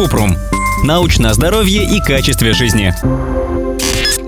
Купрум. Научное здоровье и качестве жизни.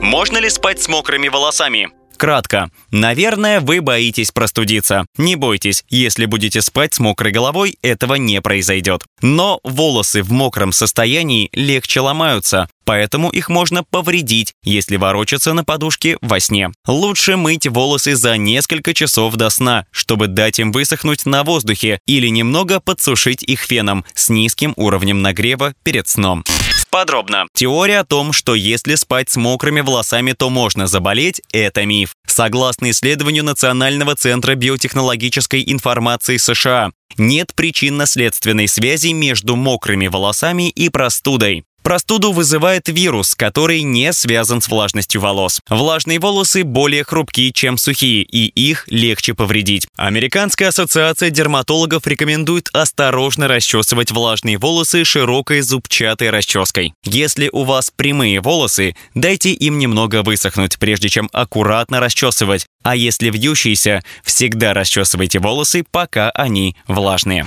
Можно ли спать с мокрыми волосами? Кратко. Наверное, вы боитесь простудиться. Не бойтесь, если будете спать с мокрой головой, этого не произойдет. Но волосы в мокром состоянии легче ломаются, поэтому их можно повредить, если ворочаться на подушке во сне. Лучше мыть волосы за несколько часов до сна, чтобы дать им высохнуть на воздухе или немного подсушить их феном с низким уровнем нагрева перед сном. Подробно. Теория о том, что если спать с мокрыми волосами, то можно заболеть – это миф. Согласно исследованию Национального центра биотехнологической информации США, нет причинно-следственной связи между мокрыми волосами и простудой. Простуду вызывает вирус, который не связан с влажностью волос. Влажные волосы более хрупкие, чем сухие, и их легче повредить. Американская ассоциация дерматологов рекомендует осторожно расчесывать влажные волосы широкой зубчатой расческой. Если у вас прямые волосы, дайте им немного высохнуть, прежде чем аккуратно расчесывать. А если вьющиеся, всегда расчесывайте волосы, пока они влажные.